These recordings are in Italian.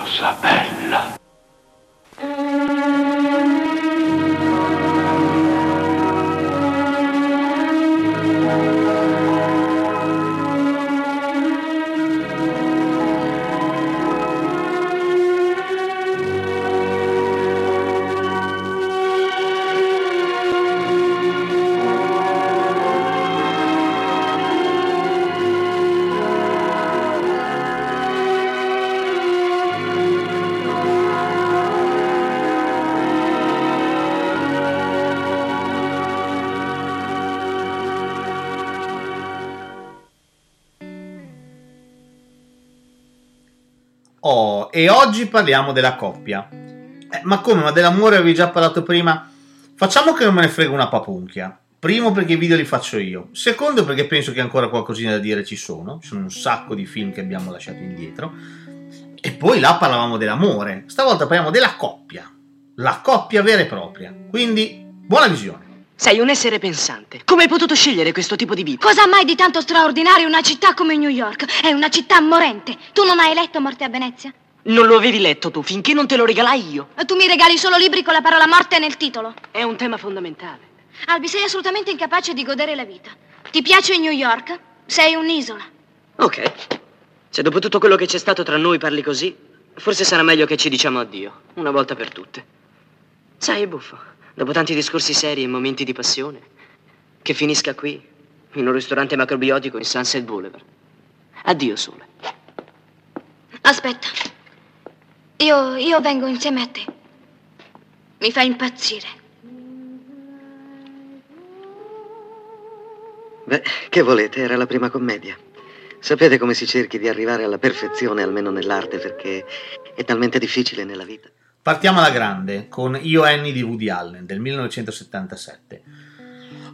cosa bella. E oggi parliamo della coppia. Eh, ma come? Ma dell'amore avevi già parlato prima? Facciamo che non me ne frega una papunchia. Primo perché i video li faccio io. Secondo perché penso che ancora qualcosina da dire ci sono. Ci sono un sacco di film che abbiamo lasciato indietro. E poi là parlavamo dell'amore. Stavolta parliamo della coppia. La coppia vera e propria. Quindi, buona visione. Sei un essere pensante. Come hai potuto scegliere questo tipo di vita? Cosa ha mai di tanto straordinario una città come New York? È una città morente. Tu non hai letto Morte a Venezia? Non lo avevi letto tu finché non te lo regalai io. Tu mi regali solo libri con la parola morte nel titolo. È un tema fondamentale. Albi, sei assolutamente incapace di godere la vita. Ti piace New York? Sei un'isola. Ok. Se dopo tutto quello che c'è stato tra noi parli così, forse sarà meglio che ci diciamo addio, una volta per tutte. Sai, è buffo. Dopo tanti discorsi seri e momenti di passione, che finisca qui, in un ristorante macrobiotico in Sunset Boulevard. Addio, Sole. Aspetta. Io, io vengo insieme a te. Mi fa impazzire. Beh, che volete? Era la prima commedia. Sapete come si cerchi di arrivare alla perfezione, almeno nell'arte, perché è talmente difficile nella vita. Partiamo alla grande con Io Annie di Woody Allen del 1977.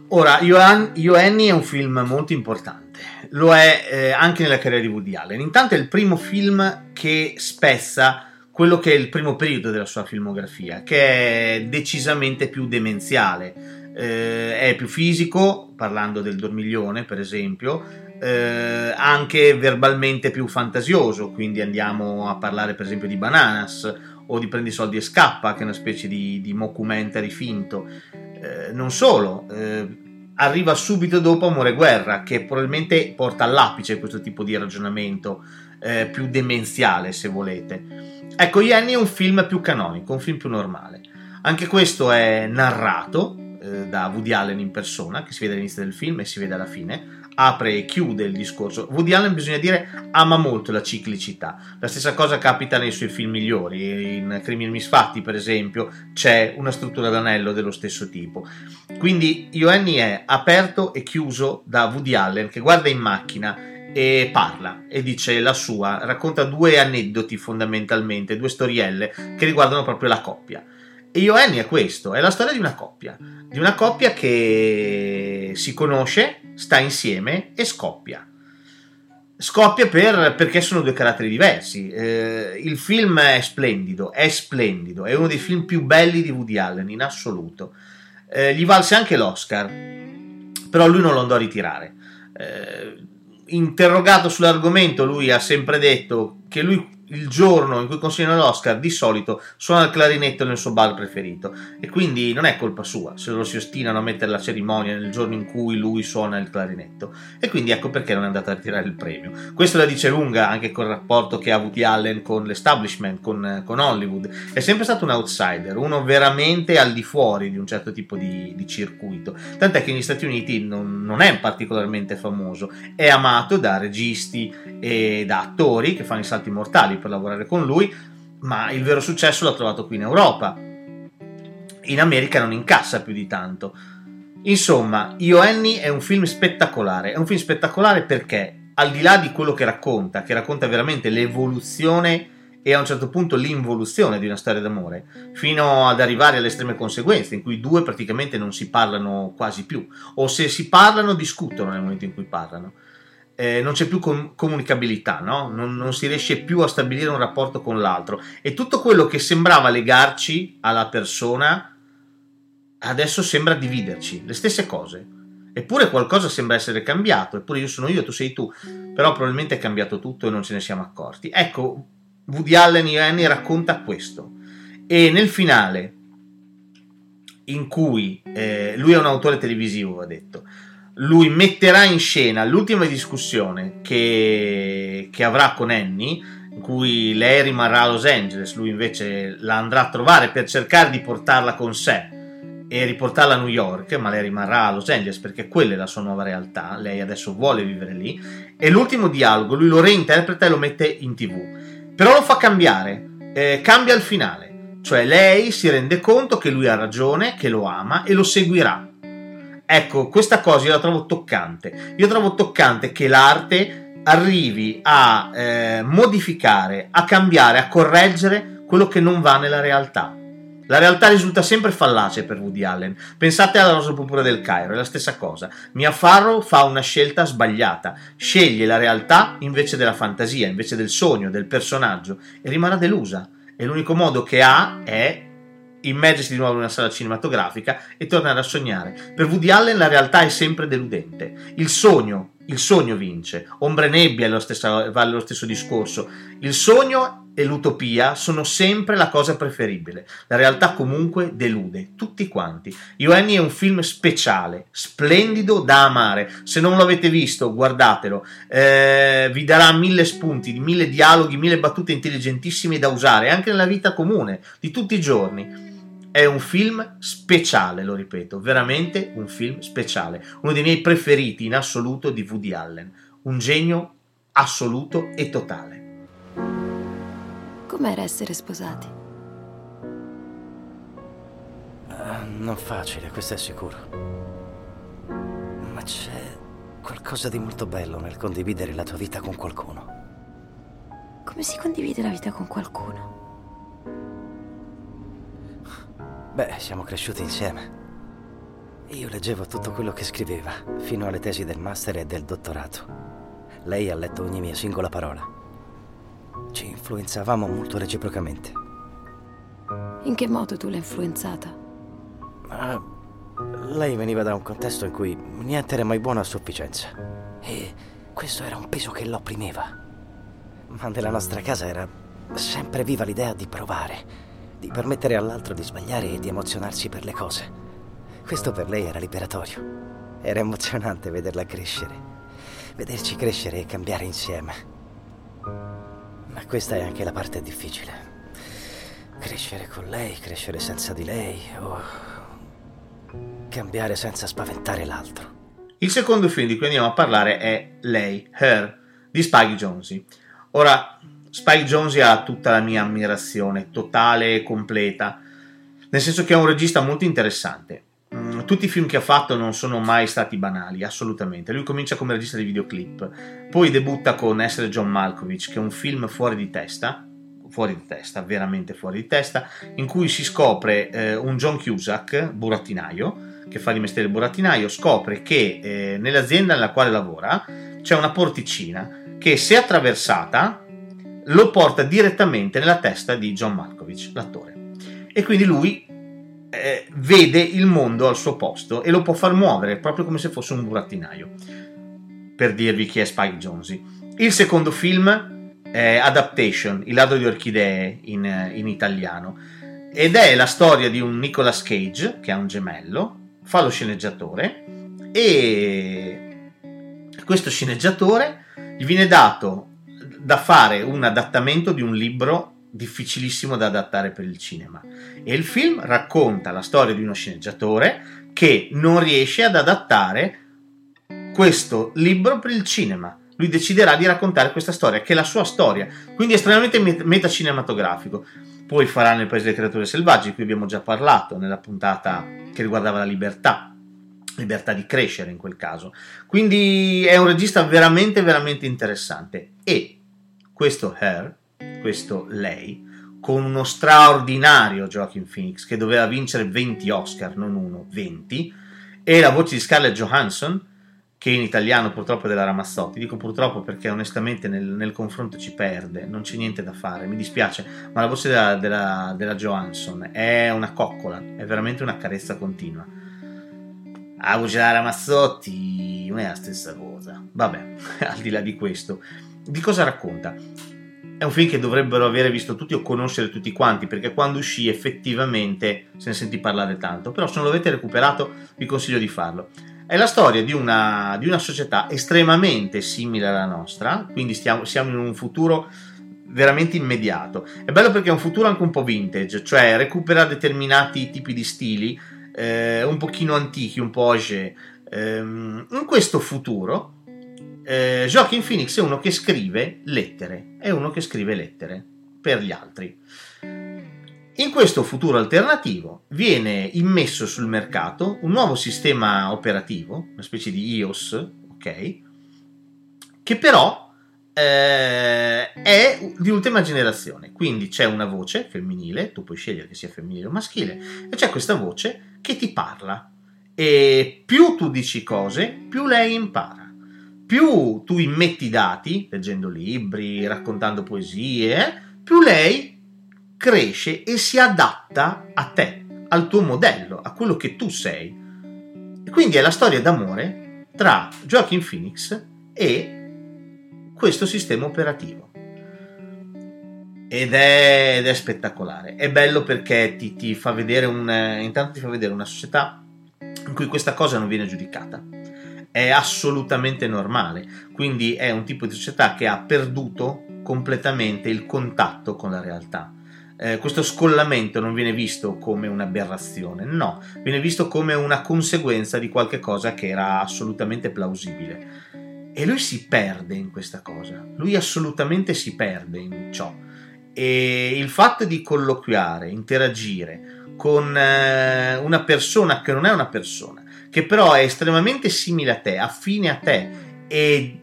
Ora, Io, An- Io Annie è un film molto importante, lo è eh, anche nella carriera di Woody Allen. Intanto è il primo film che spezza quello che è il primo periodo della sua filmografia, che è decisamente più demenziale. Eh, è più fisico, parlando del dormiglione, per esempio, eh, anche verbalmente più fantasioso, quindi andiamo a parlare per esempio di Bananas o di Prendi soldi e scappa, che è una specie di, di mockumentary finto. Eh, non solo, eh, arriva subito dopo Amore e Guerra, che probabilmente porta all'apice questo tipo di ragionamento eh, più demenziale, se volete. Ecco, Yenny è un film più canonico, un film più normale. Anche questo è narrato eh, da Woody Allen in persona, che si vede all'inizio del film e si vede alla fine, apre e chiude il discorso. Woody Allen, bisogna dire, ama molto la ciclicità. La stessa cosa capita nei suoi film migliori. In Crimini Misfatti, per esempio, c'è una struttura d'anello dello stesso tipo. Quindi Ioanni è aperto e chiuso da Woody Allen, che guarda in macchina e parla e dice la sua, racconta due aneddoti fondamentalmente, due storielle che riguardano proprio la coppia. E Ioanni è questo, è la storia di una coppia, di una coppia che si conosce, sta insieme e scoppia. Scoppia per, perché sono due caratteri diversi. Eh, il film è splendido, è splendido, è uno dei film più belli di Woody Allen in assoluto. Eh, gli valse anche l'Oscar, però lui non lo andò a ritirare. Eh, interrogato sull'argomento, lui ha sempre detto che lui il giorno in cui consegnano l'Oscar di solito suona il clarinetto nel suo bar preferito. E quindi non è colpa sua se loro si ostinano a mettere la cerimonia nel giorno in cui lui suona il clarinetto. E quindi ecco perché non è andato a ritirare il premio. Questo la dice lunga anche col rapporto che ha avuto Allen con l'establishment con, con, Hollywood. È sempre stato un outsider uno veramente al di fuori di un certo tipo di, di circuito. Tant'è che negli Stati Uniti non, non è particolarmente famoso. È amato da registi e da attori che fanno i salti mortali per lavorare con lui, ma il vero successo l'ha trovato qui in Europa. In America non incassa più di tanto. Insomma, Io è un film spettacolare. È un film spettacolare perché, al di là di quello che racconta, che racconta veramente l'evoluzione e a un certo punto l'involuzione di una storia d'amore, fino ad arrivare alle estreme conseguenze, in cui i due praticamente non si parlano quasi più, o se si parlano discutono nel momento in cui parlano eh, non c'è più com- comunicabilità, no? non, non, si riesce più a stabilire un rapporto con l'altro e tutto quello che sembrava legarci alla persona adesso sembra dividerci, le stesse cose. Eppure qualcosa sembra essere cambiato, eppure io sono io, tu sei tu, però probabilmente è cambiato tutto e non ce ne siamo accorti. Ecco, Woody Allen Annie racconta questo e nel finale in cui eh, lui è un autore televisivo, va detto, lui metterà in scena l'ultima discussione che, che avrà con Annie, in cui lei rimarrà a Los Angeles, lui invece la andrà a trovare per cercare di portarla con sé e riportarla a New York, ma lei rimarrà a Los Angeles perché quella è la sua nuova realtà, lei adesso vuole vivere lì, e l'ultimo dialogo lui lo reinterpreta e lo mette in tv, però lo fa cambiare, eh, cambia il finale, cioè lei si rende conto che lui ha ragione, che lo ama e lo seguirà. Ecco, questa cosa io la trovo toccante, io trovo toccante che l'arte arrivi a eh, modificare, a cambiare, a correggere quello che non va nella realtà. La realtà risulta sempre fallace per Woody Allen. Pensate alla Rosa Purpura del Cairo, è la stessa cosa. Mia Farrow fa una scelta sbagliata, sceglie la realtà invece della fantasia, invece del sogno, del personaggio e rimarrà delusa. E l'unico modo che ha è immergersi di nuovo in una sala cinematografica e tornare a sognare. Per Woody Allen la realtà è sempre deludente. Il sogno, il sogno vince. Ombre e nebbia vale lo stesso discorso. Il sogno e l'utopia sono sempre la cosa preferibile. La realtà comunque delude tutti quanti. Ioanni è un film speciale, splendido da amare. Se non l'avete visto, guardatelo. Eh, vi darà mille spunti, mille dialoghi, mille battute intelligentissime da usare anche nella vita comune di tutti i giorni. È un film speciale, lo ripeto, veramente un film speciale. Uno dei miei preferiti in assoluto di Woody Allen. Un genio assoluto e totale. Com'era essere sposati? Uh, non facile, questo è sicuro. Ma c'è qualcosa di molto bello nel condividere la tua vita con qualcuno. Come si condivide la vita con qualcuno? Beh, siamo cresciuti insieme. Io leggevo tutto quello che scriveva, fino alle tesi del master e del dottorato. Lei ha letto ogni mia singola parola. Ci influenzavamo molto reciprocamente. In che modo tu l'hai influenzata? Ma lei veniva da un contesto in cui niente era mai buono a sufficienza. E questo era un peso che l'opprimeva. Ma nella nostra casa era sempre viva l'idea di provare, di permettere all'altro di sbagliare e di emozionarsi per le cose. Questo per lei era liberatorio. Era emozionante vederla crescere, vederci crescere e cambiare insieme. Ma questa è anche la parte difficile. Crescere con lei, crescere senza di lei, o cambiare senza spaventare l'altro. Il secondo film di cui andiamo a parlare è Lei, Her, di Spike Jonze. Ora, Spike Jonze ha tutta la mia ammirazione, totale e completa, nel senso che è un regista molto interessante. Mm, tutti i film che ha fatto non sono mai stati banali, assolutamente. Lui comincia come regista di videoclip, poi debutta con Essere John Malkovich, che è un film fuori di testa, fuori di testa, veramente fuori di testa, in cui si scopre eh, un John Cusack, burattinaio, che fa di mestiere burattinaio, scopre che eh, nell'azienda nella quale lavora c'è una porticina che se attraversata lo porta direttamente nella testa di John Malkovich, l'attore. E quindi lui eh, vede il mondo al suo posto e lo può far muovere proprio come se fosse un burattinaio. Per dirvi chi è Spike Jonze. Il secondo film è Adaptation, Il ladro di orchidee in, in italiano, ed è la storia di un Nicolas Cage che ha un gemello, fa lo sceneggiatore e questo sceneggiatore gli viene dato da fare un adattamento di un libro difficilissimo da adattare per il cinema. E il film racconta la storia di uno sceneggiatore che non riesce ad adattare questo libro per il cinema. Lui deciderà di raccontare questa storia, che è la sua storia, quindi estremamente metacinematografico. Poi farà nel Paese delle creature selvagge, di cui abbiamo già parlato nella puntata che riguardava la libertà, libertà di crescere in quel caso. Quindi è un regista veramente, veramente interessante. E questo Her questo lei, con uno straordinario Joaquin Phoenix che doveva vincere 20 Oscar, non uno, 20, e la voce di Scarlett Johansson, che in italiano purtroppo è della Ramazzotti. Dico purtroppo perché onestamente nel, nel, confronto ci perde, non c'è niente da fare, mi dispiace, ma la voce della, della, della Johansson è una coccola, è veramente una carezza continua. La voce della Ramazzotti non è la stessa cosa. Vabbè, al di là di questo, di cosa racconta? è un film che dovrebbero avere visto tutti o conoscere tutti quanti, perché quando uscì effettivamente se ne sentì parlare tanto, però se non l'avete recuperato vi consiglio di farlo. È la storia di una, di una società estremamente simile alla nostra, quindi stiamo, siamo in un futuro veramente immediato. È bello perché è un futuro anche un po' vintage, cioè recupera determinati tipi di stili, eh, un pochino antichi, un po' age. Ehm, in questo futuro, eh, Joaquin Phoenix è uno che scrive lettere, è uno che scrive lettere per gli altri. In questo futuro alternativo viene immesso sul mercato un nuovo sistema operativo, una specie di iOS, ok? Che però eh, è di ultima generazione, quindi c'è una voce femminile, tu puoi scegliere che sia femminile o maschile, e c'è questa voce che ti parla. E più tu dici cose, più lei impara. Più tu immetti dati, leggendo libri, raccontando poesie, più lei cresce e si adatta a te, al tuo modello, a quello che tu sei. E quindi è la storia d'amore tra Joaquin Phoenix e questo sistema operativo. Ed è, ed è spettacolare. È bello perché ti, ti fa vedere un, intanto ti fa vedere una società in cui questa cosa non viene giudicata. È assolutamente normale. Quindi è un tipo di società che ha perduto completamente il contatto con la realtà eh, questo scollamento non viene visto come un'aberrazione, no, viene visto come una conseguenza di qualche cosa che era assolutamente plausibile. E lui si perde in questa cosa, lui assolutamente si perde in ciò. E il fatto di colloquiare, interagire con eh, una persona che non è una persona, che però è estremamente simile a te, affine a te e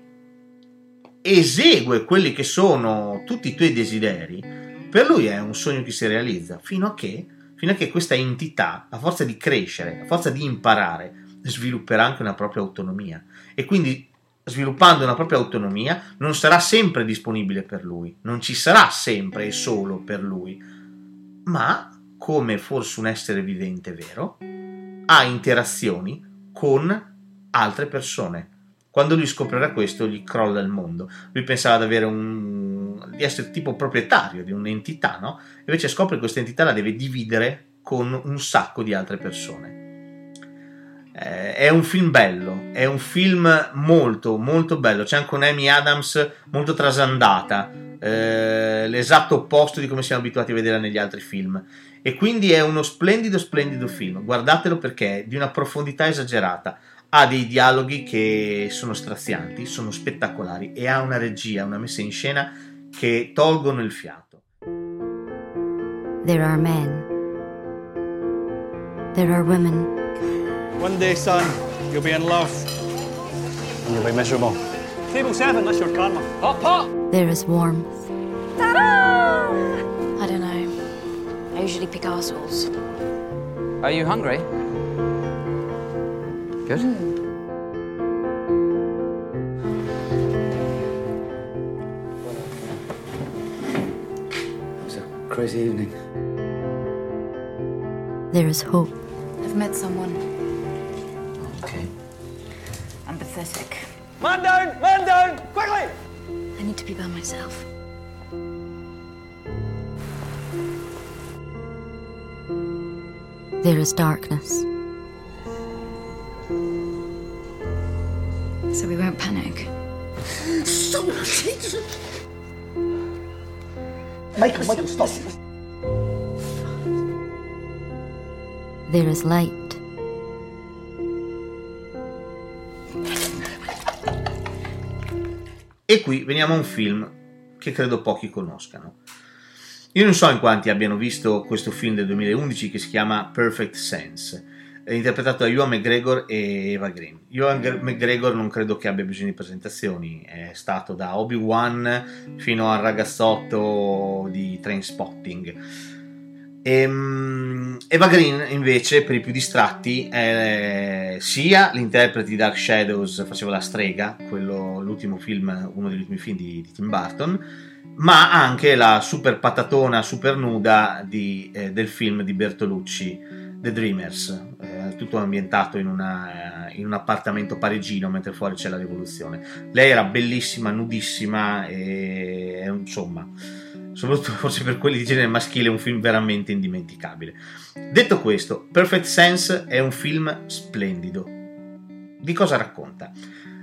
esegue quelli che sono tutti i tuoi desideri, per lui è un sogno che si realizza fino a che, fino a che questa entità, a forza di crescere, a forza di imparare, svilupperà anche una propria autonomia. E quindi sviluppando una propria autonomia non sarà sempre disponibile per lui, non ci sarà sempre e solo per lui, ma come forse un essere vivente vero, ha interazioni con altre persone. Quando lui scoprirà questo, gli crolla il mondo. Lui pensava di un di essere tipo proprietario di un'entità, no? Invece scopre che questa entità la deve dividere con un sacco di altre persone. Eh, è un film bello, è un film molto molto bello. C'è anche un'Amy Adams molto trasandata, eh, l'esatto opposto di come siamo abituati a vederla negli altri film. E quindi è uno splendido, splendido film. Guardatelo perché è di una profondità esagerata. Ha dei dialoghi che sono strazianti, sono spettacolari e ha una regia, una messa in scena che tolgono il fiato. There are men. There are women. One day, son, you'll be in love. And you'll be miserable. Table seven, that's your karma. Hot pot! There is warmth. Ta-da! I don't know. I usually pick assholes. Are you hungry? Good. Mm. It was a crazy evening. There is hope. I've met someone. Okay. I'm pathetic. Man down! Man down! Quickly! I need to be by myself. There is darkness. So we won't panic. Michael, Michael, stop. There is light. E qui veniamo a un film che credo pochi conoscano. Io non so in quanti abbiano visto questo film del 2011 che si chiama Perfect Sense, interpretato da Ewan McGregor e Eva Green. Ewan McGregor non credo che abbia bisogno di presentazioni, è stato da Obi-Wan fino al ragazzotto di Trainspotting. E, um, Eva Green invece per i più distratti è sia l'interprete di Dark Shadows faceva la strega quello, l'ultimo film uno degli ultimi film di, di Tim Burton ma anche la super patatona super nuda di, eh, del film di Bertolucci The Dreamers eh, tutto ambientato in, una, in, un appartamento parigino mentre fuori c'è la rivoluzione. Lei era bellissima, nudissima e insomma, soprattutto forse per quelli di genere maschile, è un film veramente indimenticabile. Detto questo, Perfect Sense è un film splendido. Di cosa racconta?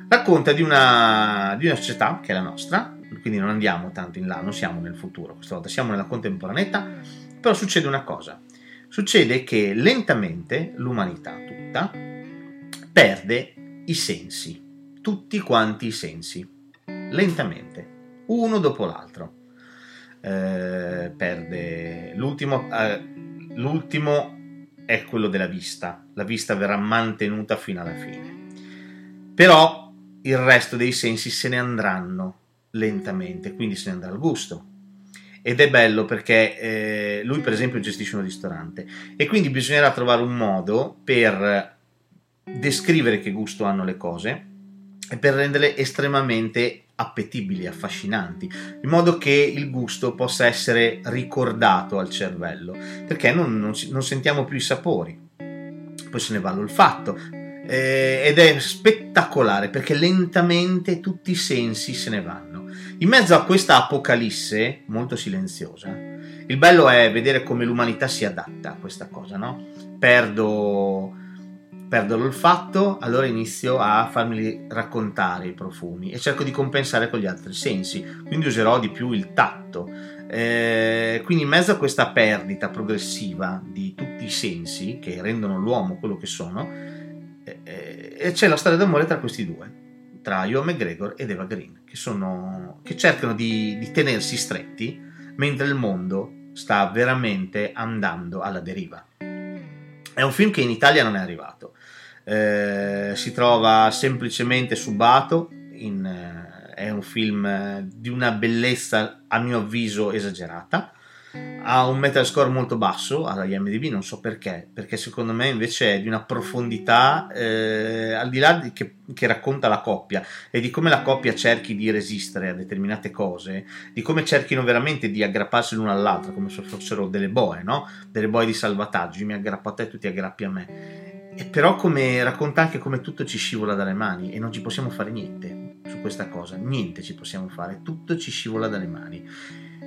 Racconta di una, di una società che è la nostra, quindi non andiamo tanto in là, non siamo nel futuro, questa volta siamo nella contemporaneità, però succede una cosa. Succede che lentamente l'umanità tutta perde i sensi, tutti quanti i sensi, lentamente, uno dopo l'altro. Eh, perde l'ultimo, eh, l'ultimo è quello della vista, la vista verrà mantenuta fino alla fine. Però il resto dei sensi se ne andranno lentamente, quindi se ne andrà il gusto. Ed è bello perché eh, lui, per esempio, gestisce un ristorante e quindi bisognerà trovare un modo per descrivere che gusto hanno le cose e per renderle estremamente appetibili, affascinanti, in modo che il gusto possa essere ricordato al cervello, perché non, non, non sentiamo più i sapori. Poi se ne va l'olfatto, eh, ed è spettacolare perché lentamente tutti i sensi se ne vanno. In mezzo a questa apocalisse molto silenziosa, il bello è vedere come l'umanità si adatta a questa cosa, no? Perdo, perdo l'olfatto, allora inizio a farmi raccontare i profumi e cerco di compensare con gli altri sensi, quindi userò di più il tatto. Eh, quindi in mezzo a questa perdita progressiva di tutti i sensi che rendono l'uomo quello che sono, eh, c'è la storia d'amore tra questi due tra Ewan McGregor ed Eva Green, che, sono, che cercano di, di tenersi stretti mentre il mondo sta veramente andando alla deriva. È un film che in Italia non è arrivato, eh, si trova semplicemente subato, in, eh, è un film di una bellezza a mio avviso esagerata, ha un metal score molto basso alla IMDb, non so perché, perché secondo me invece è di una profondità eh, al di là di che, che, racconta la coppia e di come la coppia cerchi di resistere a determinate cose, di come cerchino veramente di aggrapparsi l'una all'altra come se fossero delle boe, no? Delle boe di salvataggio, io mi aggrappo a te, tu ti aggrappi a me. E però come, racconta anche come tutto ci scivola dalle mani e non ci possiamo fare niente su questa cosa, niente ci possiamo fare, tutto ci scivola dalle mani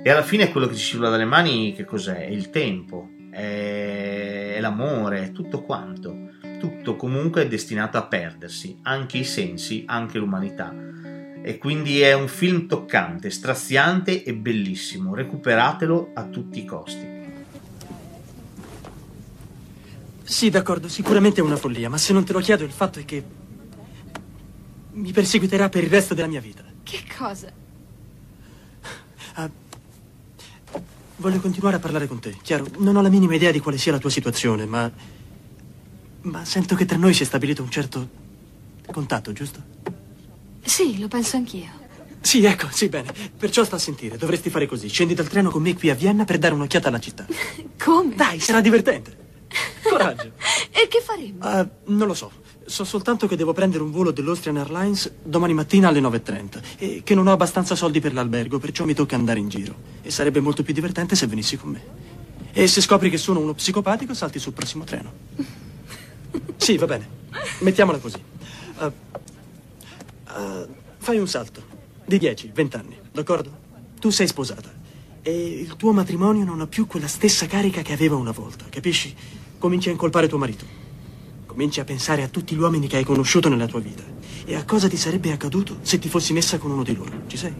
e alla fine quello che ci scivola dalle mani che cos'è? È il tempo, è l'amore, è tutto quanto. Tutto comunque è destinato a perdersi, anche i sensi, anche l'umanità. E quindi è un film toccante, straziante e bellissimo. Recuperatelo a tutti i costi. Sì, d'accordo, sicuramente è una follia, ma se non te lo chiedo il fatto è che mi perseguiterà per il resto della mia vita. Che cosa? Uh, Voglio continuare a parlare con te. Chiaro, non ho la minima idea di quale sia la tua situazione, ma... Ma sento che tra noi si è stabilito un certo contatto, giusto? Sì, lo penso anch'io. Sì, ecco, sì, bene. Perciò sta a sentire. Dovresti fare così. Scendi dal treno con me qui a Vienna per dare un'occhiata alla città. Come? Dai, sarà divertente. Coraggio. e che faremo? Uh, non lo so. So soltanto che devo prendere un volo dell'Austrian Airlines domani mattina alle 9.30 e che non ho abbastanza soldi per l'albergo, perciò mi tocca andare in giro. E sarebbe molto più divertente se venissi con me. E se scopri che sono uno psicopatico, salti sul prossimo treno. Sì, va bene. Mettiamola così. Uh, uh, fai un salto di 10, 20 anni, d'accordo? Tu sei sposata e il tuo matrimonio non ha più quella stessa carica che aveva una volta, capisci? Cominci a incolpare tuo marito. Cominci a pensare a tutti gli uomini che hai conosciuto nella tua vita e a cosa ti sarebbe accaduto se ti fossi messa con uno di loro. Ci sei?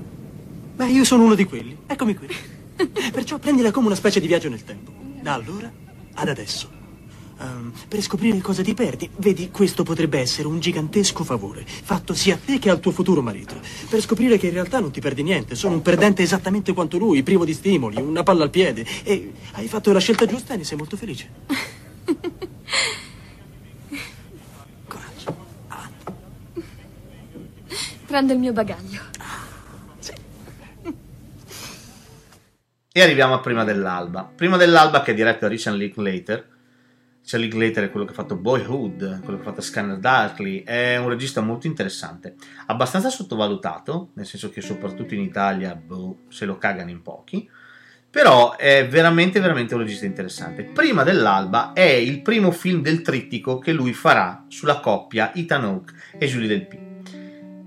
Beh, io sono uno di quelli. Eccomi qui. Perciò prendila come una specie di viaggio nel tempo. Da allora ad adesso. Um, per scoprire cosa ti perdi, vedi, questo potrebbe essere un gigantesco favore, fatto sia a te che al tuo futuro marito. Per scoprire che in realtà non ti perdi niente, sono un perdente esattamente quanto lui, privo di stimoli, una palla al piede. E hai fatto la scelta giusta e ne sei molto felice. Prendo il mio bagaglio. E arriviamo a Prima dell'alba. Prima dell'alba che è diretto da Richard Linklater. Richard Linklater è quello che ha fatto Boyhood, quello che ha fatto Scanner Darkly. È un regista molto interessante. Abbastanza sottovalutato, nel senso che soprattutto in Italia boh, se lo cagano in pochi però è veramente veramente un regista interessante. Prima dell'alba è il primo film del trittico che lui farà sulla coppia Ethan Hawke e Julie Delpy.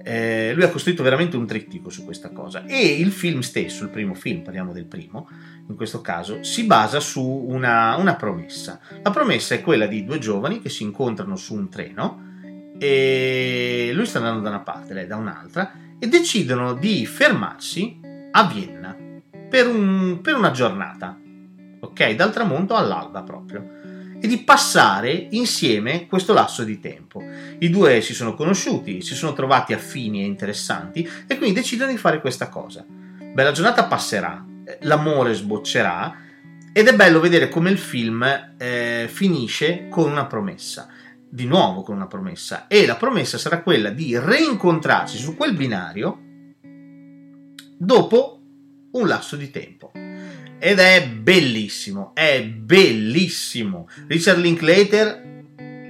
Eh, lui ha costruito veramente un trittico su questa cosa e il film stesso, il primo film, parliamo del primo, in questo caso, si basa su una, una promessa. La promessa è quella di due giovani che si incontrano su un treno e lui sta andando da una parte, lei da un'altra, e decidono di fermarsi a Vienna per, un, per una giornata, ok? Dal tramonto all'alba proprio, e di passare insieme questo lasso di tempo. I due si sono conosciuti, si sono trovati affini e interessanti e quindi decidono di fare questa cosa. Beh, la giornata passerà, l'amore sboccerà ed è bello vedere come il film eh, finisce con una promessa di nuovo con una promessa e la promessa sarà quella di reincontrarsi su quel binario dopo un lasso di tempo. Ed è bellissimo, è bellissimo. Richard Linklater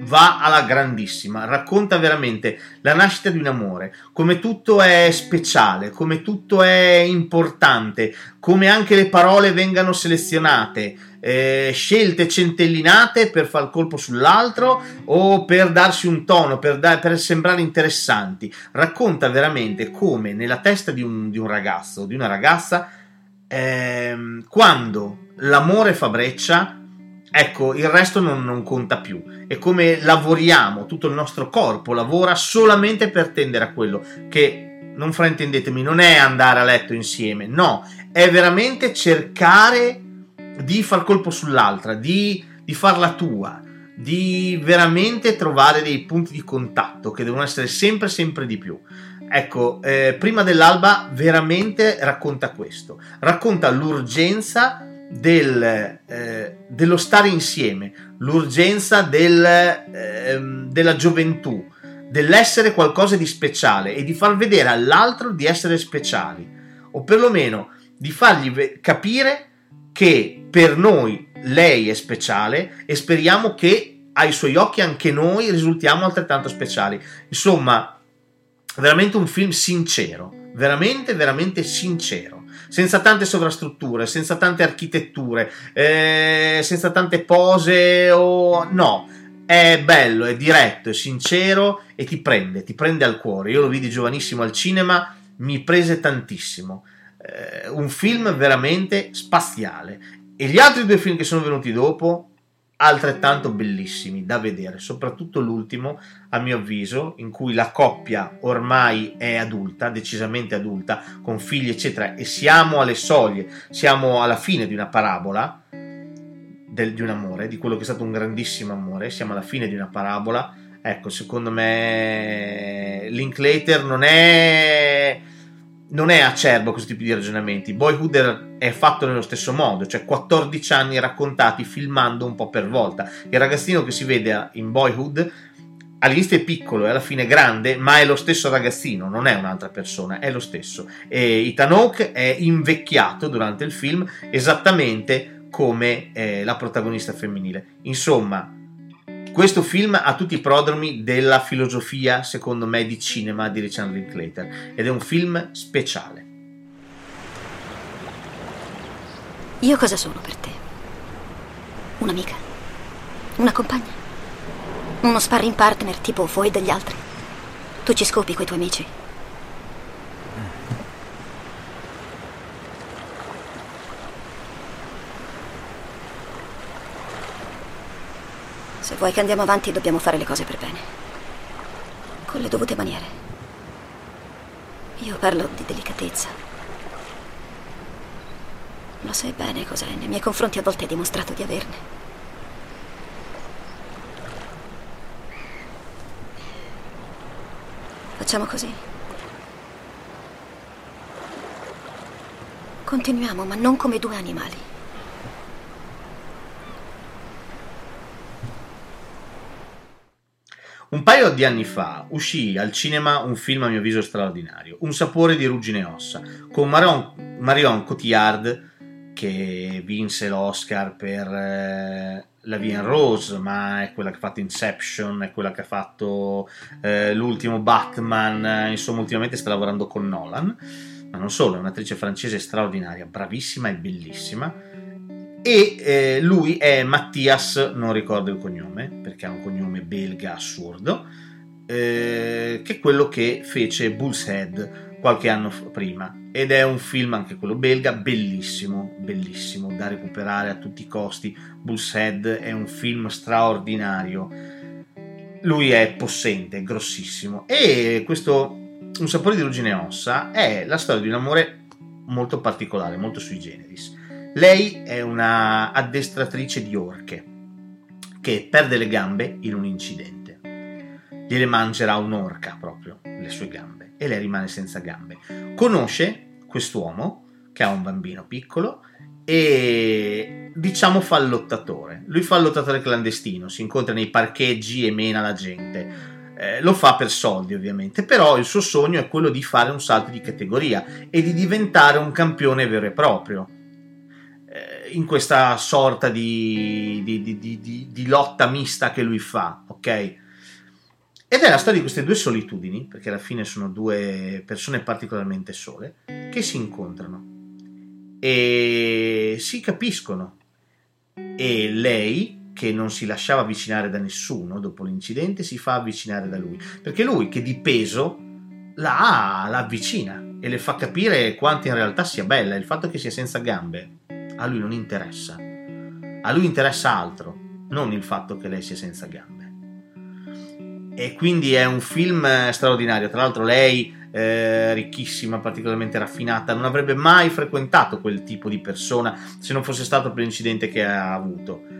va alla grandissima, racconta veramente la nascita di un amore, come tutto è speciale, come tutto è importante, come anche le parole vengano selezionate, eh, scelte centellinate per far colpo sull'altro o per darsi un tono, per, da- per sembrare interessanti. Racconta veramente come nella testa di un, di un ragazzo o di una ragazza, ehm, quando l'amore fa breccia, ecco, il resto non, non, conta più. È come lavoriamo, tutto il nostro corpo lavora solamente per tendere a quello che, non fraintendetemi, non è andare a letto insieme, no, è veramente cercare di far colpo sull'altra, di, di farla tua, di veramente trovare dei punti di contatto che devono essere sempre, sempre di più. Ecco, eh, prima dell'alba veramente racconta questo, racconta l'urgenza del, eh, dello stare insieme, l'urgenza del, eh, della gioventù, dell'essere qualcosa di speciale e di far vedere all'altro di essere speciali, o perlomeno di fargli capire che per noi lei è speciale e speriamo che ai suoi occhi anche noi risultiamo altrettanto speciali. Insomma, veramente un film sincero, veramente, veramente sincero, senza tante sovrastrutture, senza tante architetture, eh, senza tante pose o no. È bello, è diretto, è sincero e ti prende, ti prende al cuore. Io lo vidi giovanissimo al cinema, mi prese tantissimo eh, un film veramente spaziale. E gli altri due film che sono venuti dopo, altrettanto bellissimi da vedere, soprattutto l'ultimo, a mio avviso, in cui la coppia ormai è adulta, decisamente adulta, con figli, eccetera, e siamo alle soglie, siamo alla fine di una parabola del, di un amore, di quello che è stato un grandissimo amore, siamo alla fine di una parabola. Ecco, secondo me Linklater non è non è acerbo questo tipo di ragionamenti. Boyhood è fatto nello stesso modo, cioè 14 anni raccontati filmando un po' per volta. Il ragazzino che si vede in Boyhood all'inizio è piccolo e alla fine è grande, ma è lo stesso ragazzino, non è un'altra persona, è lo stesso. E Ethan Hawke è invecchiato durante il film esattamente come eh, la protagonista femminile. Insomma, questo film ha tutti i prodromi della filosofia, secondo me, di cinema di Richard Linklater ed è un film speciale. Io cosa sono per te? Un'amica? Una compagna? Uno sparring partner tipo voi degli altri? Tu ci scopi coi tuoi amici? Se vuoi che andiamo avanti, dobbiamo fare le cose per bene. Con le dovute maniere. Io parlo di delicatezza. Lo sai bene cos'è. Nei miei confronti a volte hai dimostrato di averne. Facciamo così. Continuiamo, ma non come due animali. Un paio di anni fa uscì al cinema un film a mio avviso straordinario, Un sapore di ruggine ossa, con Marion, Marion Cotillard che vinse l'Oscar per eh, La Vie en Rose, ma è quella che ha fatto Inception, è quella che ha fatto eh, l'ultimo Batman, insomma ultimamente sta lavorando con Nolan. ma non solo, è un'attrice francese straordinaria, bravissima e bellissima. E eh, lui è Mattias, non ricordo il cognome, perché ha un cognome belga assurdo, eh, che è quello che fece Bullshead qualche anno prima. Ed è un film, anche quello belga, bellissimo, bellissimo, da recuperare a tutti i costi. Bullshead è un film straordinario. Lui è possente, è grossissimo. E questo Un sapore di ruggine ossa è la storia di un amore molto particolare, molto sui generis. Lei è una addestratrice di orche che perde le gambe in un incidente. Gliele mangerà un'orca proprio, le sue gambe, e lei rimane senza gambe. Conosce quest'uomo che ha un bambino piccolo e diciamo fa il lottatore. Lui fa il lottatore clandestino, si incontra nei parcheggi e mena la gente. Eh, lo fa per soldi ovviamente, però il suo sogno è quello di fare un salto di categoria e di diventare un campione vero e proprio in questa sorta di, di, di, di, lotta mista che lui fa, ok? Ed è la storia di queste due solitudini, perché alla fine sono due persone particolarmente sole, che si incontrano e si capiscono. E lei che non si lasciava avvicinare da nessuno dopo l'incidente, si fa avvicinare da lui. Perché lui, che di peso, la, la avvicina e le fa capire quanto in realtà sia bella. Il fatto che sia senza gambe a lui non interessa. A lui interessa altro, non il fatto che lei sia senza gambe. E quindi è un film straordinario. Tra l'altro, lei, eh, ricchissima, particolarmente raffinata, non avrebbe mai frequentato quel tipo di persona se non fosse stato per l'incidente che ha avuto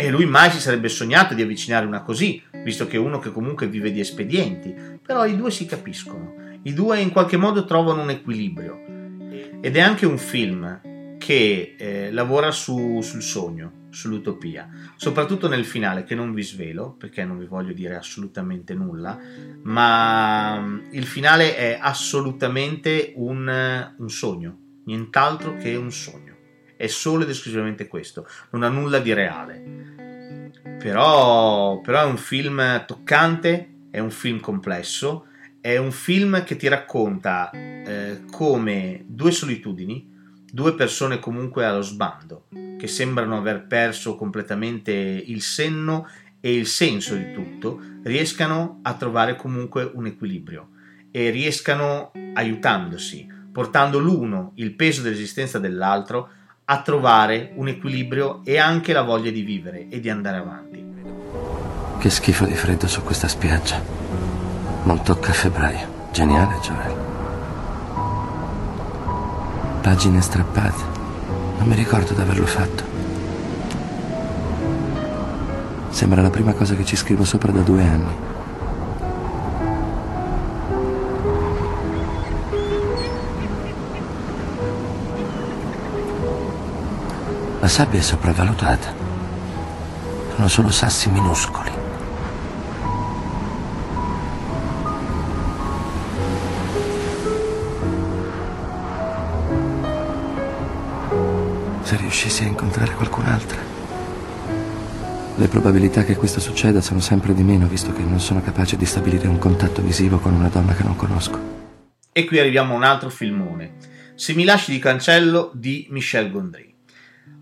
e lui mai si sarebbe sognato di avvicinare una così, visto che è uno che comunque vive di espedienti. Però i due si capiscono, i due in qualche modo trovano un equilibrio. Ed è anche un film che eh, lavora su, sul sogno, sull'utopia, soprattutto nel finale, che non vi svelo, perché non vi voglio dire assolutamente nulla, ma mm, il finale è assolutamente un, un sogno, nient'altro che un sogno. È solo ed esclusivamente questo, non ha nulla di reale. Però, però è un film toccante, è un film complesso, è un film che ti racconta eh, come due solitudini, due persone comunque allo sbando, che sembrano aver perso completamente il senno e il senso di tutto, riescano a trovare comunque un equilibrio e riescano aiutandosi, portando l'uno il peso dell'esistenza dell'altro a trovare un equilibrio e anche la voglia di vivere e di andare avanti. Che schifo di freddo su questa spiaggia. Non tocca a febbraio. Geniale, Joel. Pagine strappate. Non mi ricordo di averlo fatto. Sembra la prima cosa che ci scrivo sopra da due anni. La sabbia è sopravvalutata. Sono solo sassi minuscoli. Se riuscissi a incontrare qualcun'altra. Le probabilità che questo succeda sono sempre di meno, visto che non sono capace di stabilire un contatto visivo con una donna che non conosco. E qui arriviamo a un altro filmone. Se mi lasci di cancello di Michel Gondry.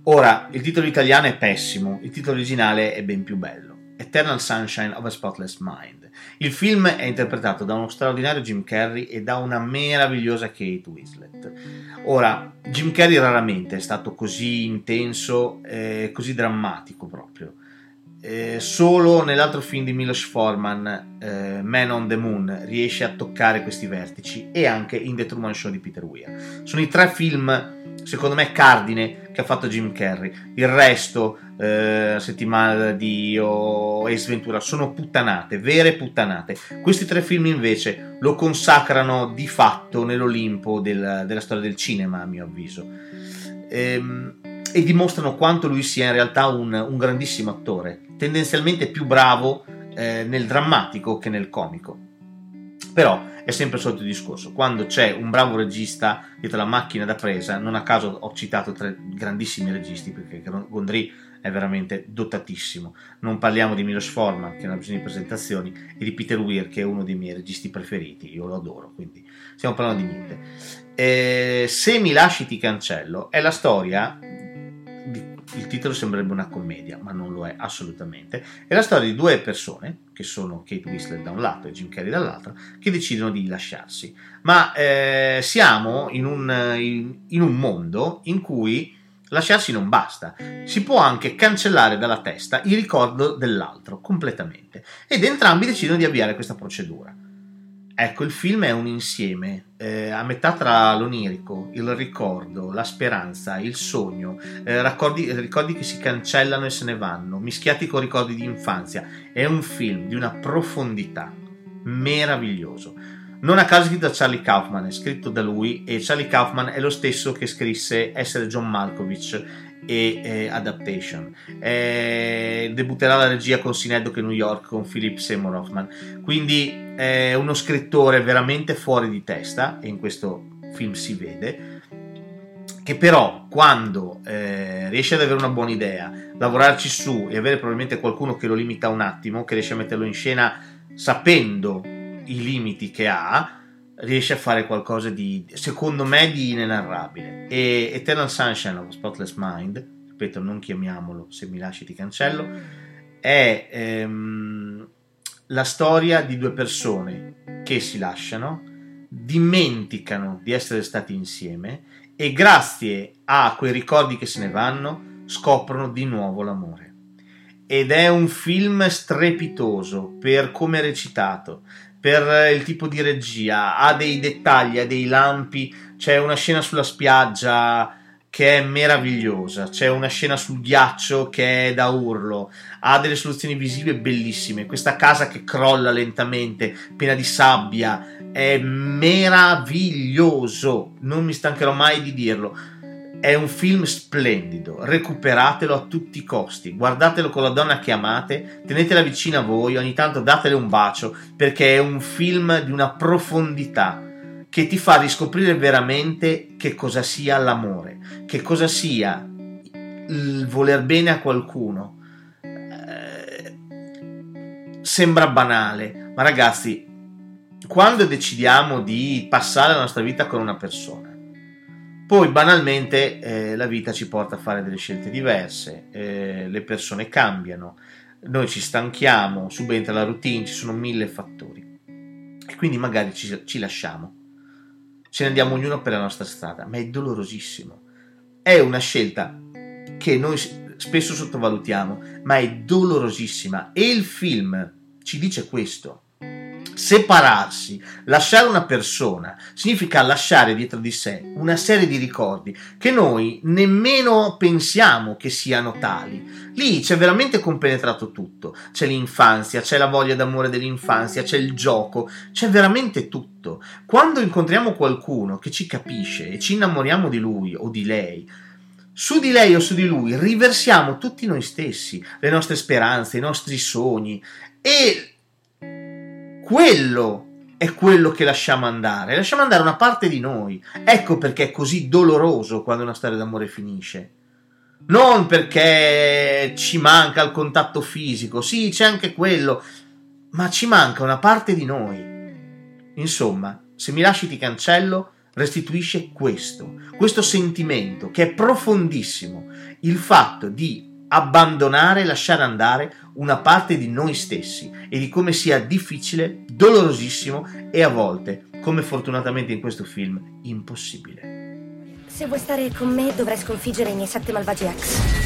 Ora, il titolo italiano è pessimo, il titolo originale è ben più bello. Eternal Sunshine of a Spotless Mind. Il film è interpretato da uno straordinario Jim Carrey e da una meravigliosa Kate Winslet. Ora, Jim Carrey raramente è stato così intenso, eh, così drammatico proprio. Eh, solo nell'altro film di Milos Forman, eh, Man on the Moon, riesce a toccare questi vertici e anche in The Truman Show di Peter Weir. Sono i tre film secondo me cardine che ha fatto Jim Carrey. Il resto, eh, Settimana di Dio, Ace Ventura, sono puttanate, vere puttanate. Questi tre film invece lo consacrano di fatto nell'Olimpo del, della storia del cinema, a mio avviso. Ehm, e dimostrano quanto lui sia in realtà un, un grandissimo attore, tendenzialmente più bravo eh, nel drammatico che nel comico. Però è sempre il solito discorso. Quando c'è un bravo regista dietro la macchina da presa, non a caso ho citato tre grandissimi registi, perché Gondry è veramente dotatissimo. Non parliamo di Milos Forman, che non ha bisogno di presentazioni, e di Peter Weir, che è uno dei miei registi preferiti, io lo adoro, quindi stiamo parlando di niente. Eh, Se mi lasci ti cancello è la storia il titolo sembrerebbe una commedia, ma non lo è assolutamente. È la storia di due persone, che sono Kate Whistler da un lato e Jim Carrey dall'altro, che decidono di lasciarsi. Ma eh, siamo in un, in, in un mondo in cui lasciarsi non basta, si può anche cancellare dalla testa il ricordo dell'altro completamente. Ed entrambi decidono di avviare questa procedura. Ecco, il film è un insieme, eh, a metà tra l'onirico, il ricordo, la speranza, il sogno, eh, raccordi, ricordi che si cancellano e se ne vanno, mischiati con ricordi di infanzia. È un film di una profondità meraviglioso. Non a caso scritto da Charlie Kaufman, è scritto da lui e Charlie Kaufman è lo stesso che scrisse Essere John Malkovich e eh, Adaptation. Eh, debutterà la regia con Synecdoche New York con Philip Seymour Hoffman. Quindi è uno scrittore veramente fuori di testa e in questo film si vede che però quando eh, riesce ad avere una buona idea, lavorarci su e avere probabilmente qualcuno che lo limita un attimo, che riesce a metterlo in scena sapendo i limiti che ha, riesce a fare qualcosa di, secondo me, di inenarrabile. E Eternal Sunshine of Spotless Mind, ripeto, non chiamiamolo se mi lasci ti cancello, è ehm, la storia di due persone che si lasciano, dimenticano di essere stati insieme e grazie a quei ricordi che se ne vanno scoprono di nuovo l'amore. Ed è un film strepitoso per come è recitato, per il tipo di regia, ha dei dettagli, ha dei lampi, c'è una scena sulla spiaggia che è meravigliosa, c'è una scena sul ghiaccio che è da urlo, ha delle soluzioni visive bellissime, questa casa che crolla lentamente, piena di sabbia, è meraviglioso, non mi stancherò mai di dirlo. È un film splendido, recuperatelo a tutti i costi, guardatelo con la donna che amate, tenetela vicina a voi, ogni tanto datele un bacio, perché è un film di una profondità che ti fa riscoprire veramente che cosa sia l'amore, che cosa sia il voler bene a qualcuno. Eh, sembra banale, ma ragazzi, quando decidiamo di passare la nostra vita con una persona, poi banalmente eh, la vita ci porta a fare delle scelte diverse, eh, le persone cambiano, noi ci stanchiamo, subentra la routine, ci sono mille fattori. E quindi magari ci, ci lasciamo, ce ne andiamo ognuno per la nostra strada, ma è dolorosissimo, è una scelta che noi spesso sottovalutiamo, ma è dolorosissima. E il film ci dice questo separarsi, lasciare una persona, significa lasciare dietro di sé una serie di ricordi che noi nemmeno pensiamo che siano tali. Lì c'è veramente compenetrato tutto, c'è l'infanzia, c'è la voglia d'amore dell'infanzia, c'è il gioco, c'è veramente tutto. Quando incontriamo qualcuno che ci capisce e ci innamoriamo di lui o di lei, su di lei o su di lui riversiamo tutti noi stessi, le nostre speranze, i nostri sogni e quello è quello che lasciamo andare. Lasciamo andare una parte di noi. Ecco perché è così doloroso quando una storia d'amore finisce. Non perché ci manca il contatto fisico, sì, c'è anche quello, ma ci manca una parte di noi. Insomma, se mi lasci ti cancello, restituisce questo, questo sentimento che è profondissimo, il fatto di abbandonare e lasciare andare una parte di noi stessi e di come sia difficile, dolorosissimo e a volte, come fortunatamente in questo film, impossibile. Se vuoi stare con me dovrai sconfiggere i miei sette malvagi ex.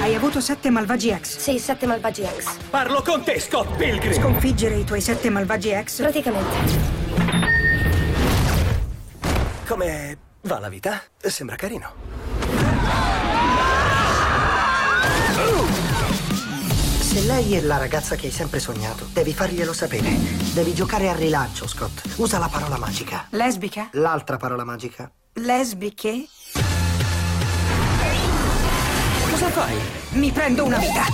Hai avuto sette malvagi ex? Sì, sette malvagi ex. Parlo con te, Scott Pilgrim! Sconfiggere i tuoi sette malvagi ex? Praticamente. Come va la vita? Sembra carino. Se lei è la ragazza che hai sempre sognato, devi farglielo sapere. Devi giocare al rilancio, Scott. Usa la parola magica. Lesbica? L'altra parola magica. Lesbiche? Cosa fai? Mi prendo una vita.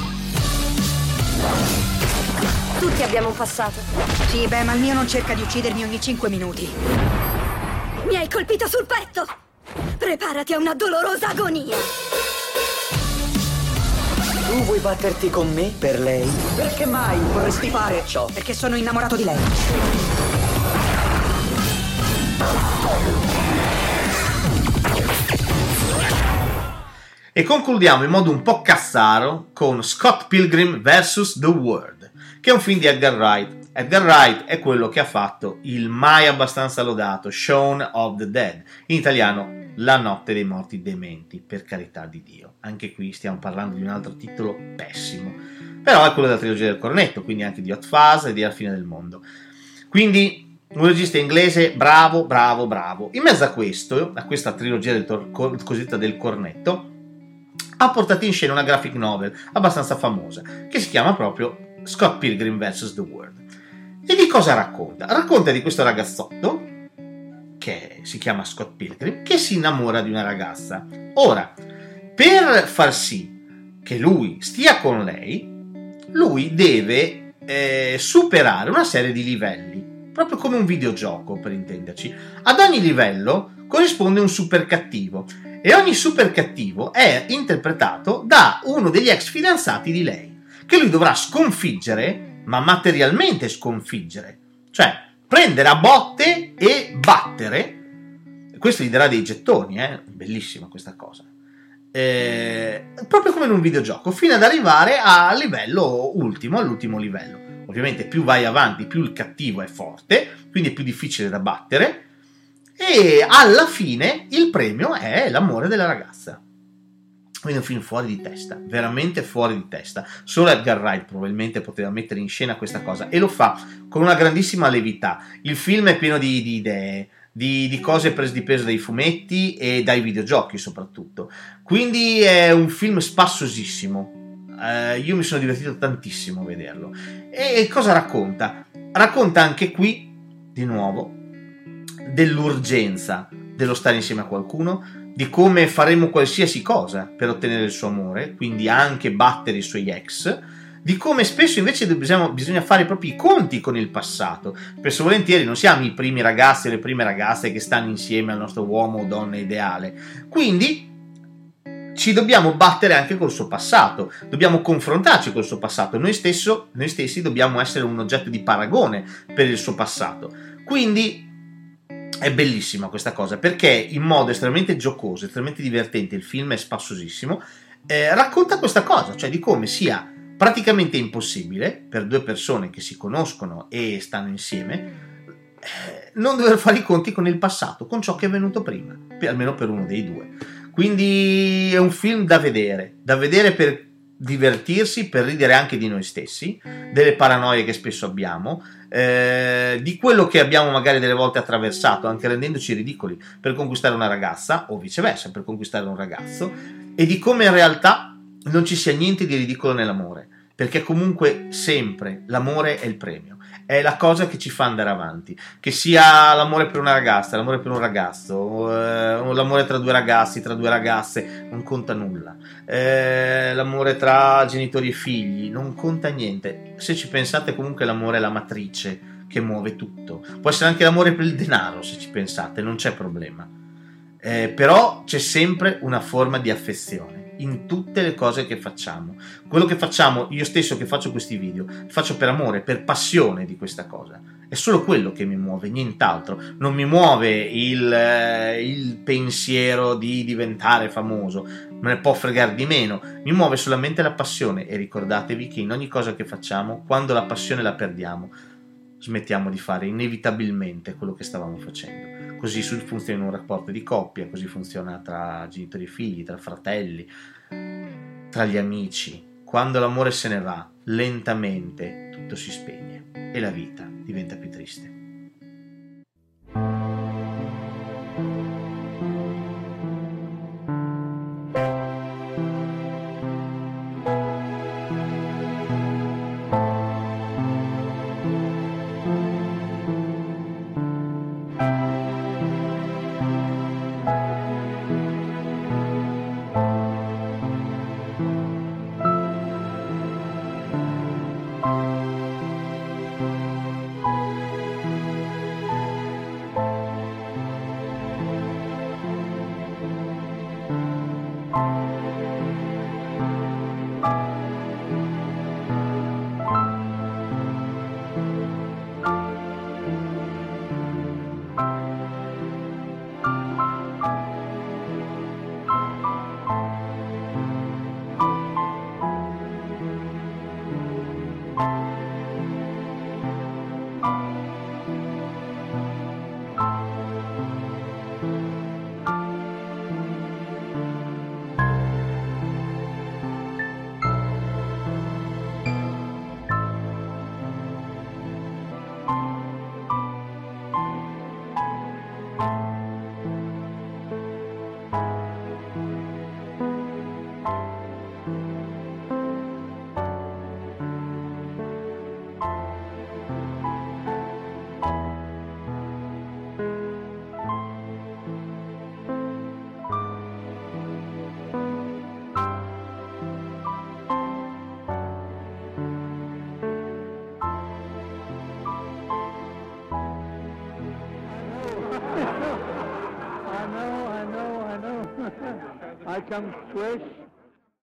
Tutti abbiamo un passato. Sì, beh, ma il mio non cerca di uccidermi ogni cinque minuti. Mi hai colpito sul petto! Preparati a una dolorosa agonia! Tu vuoi batterti con me per lei? Perché mai vorresti fare ciò? Perché sono innamorato di lei. E concludiamo in modo un po' cazzaro con Scott Pilgrim vs. The World, che è un film di Edgar Wright. Edgar Wright è quello che ha fatto il mai abbastanza lodato Shaun of the Dead, in italiano La notte dei morti dementi, per carità di Dio. Anche qui stiamo parlando di un altro titolo pessimo, però è quello della trilogia del cornetto, quindi anche di Hot Fuzz e di Alla fine del mondo. Quindi un regista inglese bravo, bravo, bravo. In mezzo a questo, a questa trilogia del tor- cosiddetta del cornetto, ha portato in scena una graphic novel abbastanza famosa che si chiama proprio Scott Pilgrim vs. The World. E di cosa racconta? Racconta di questo ragazzotto che si chiama Scott Pilgrim che si innamora di una ragazza. Ora, per far sì che lui stia con lei, lui deve eh, superare una serie di livelli, proprio come un videogioco per intenderci. Ad ogni livello corrisponde un super cattivo e ogni super cattivo è interpretato da uno degli ex fidanzati di lei, che lui dovrà sconfiggere, ma materialmente sconfiggere, cioè prendere a botte e battere. Questo gli darà dei gettoni, eh? bellissima questa cosa. Eh, proprio come in un videogioco, fino ad arrivare al livello ultimo, all'ultimo livello. Ovviamente più vai avanti, più il cattivo è forte, quindi è più difficile da battere e alla fine il premio è l'amore della ragazza. Quindi è un film fuori di testa, veramente fuori di testa. Solo Edgar Wright probabilmente poteva mettere in scena questa cosa e lo fa con una grandissima levità. Il film è pieno di, di idee, di, di, cose prese di peso dai fumetti e dai videogiochi soprattutto. Quindi è un film spassosissimo. Eh, io mi sono divertito tantissimo a vederlo. E cosa racconta? Racconta anche qui, di nuovo, dell'urgenza dello stare insieme a qualcuno, di come faremo qualsiasi cosa per ottenere il suo amore, quindi anche battere i suoi ex, di come spesso invece dobbiamo, bisogna fare i propri conti con il passato. Spesso e volentieri non siamo i primi ragazzi o le prime ragazze che stanno insieme al nostro uomo o donna ideale. Quindi ci dobbiamo battere anche col suo passato, dobbiamo confrontarci col suo passato. Noi, stesso, noi stessi dobbiamo essere un oggetto di paragone per il suo passato. Quindi è bellissima questa cosa perché in modo estremamente giocoso, estremamente divertente, il film è spassosissimo, eh, racconta questa cosa, cioè di come sia praticamente impossibile per due persone che si conoscono e stanno insieme eh, non dover fare i conti con il passato, con ciò che è venuto prima, per, almeno per uno dei due. Quindi è un film da vedere, da vedere per divertirsi, per ridere anche di noi stessi, delle paranoie che spesso abbiamo, eh, di quello che abbiamo magari delle volte attraversato, anche rendendoci ridicoli per conquistare una ragazza o viceversa per conquistare un ragazzo, e di come in realtà non ci sia niente di ridicolo nell'amore, perché comunque sempre l'amore è il premio è la cosa che ci fa andare avanti. Che sia l'amore per una ragazza, l'amore per un ragazzo, eh, l'amore tra due ragazzi, tra due ragazze, non conta nulla. Eh, l'amore tra genitori e figli, non conta niente. Se ci pensate, comunque l'amore è la matrice che muove tutto. Può essere anche l'amore per il denaro, se ci pensate, non c'è problema. Eh, però c'è sempre una forma di affezione in tutte le cose che facciamo. Quello che facciamo, io stesso che faccio questi video, faccio per amore, per passione di questa cosa. È solo quello che mi muove, nient'altro. Non mi muove il, eh, il pensiero di diventare famoso, me ne può fregare di meno. Mi muove solamente la passione e ricordatevi che in ogni cosa che facciamo, quando la passione la perdiamo, smettiamo di fare inevitabilmente quello che stavamo facendo. Così funziona in un rapporto di coppia, così funziona tra genitori e figli, tra fratelli, tra gli amici. Quando l'amore se ne va, lentamente tutto si spegne e la vita diventa più triste. comes Swish.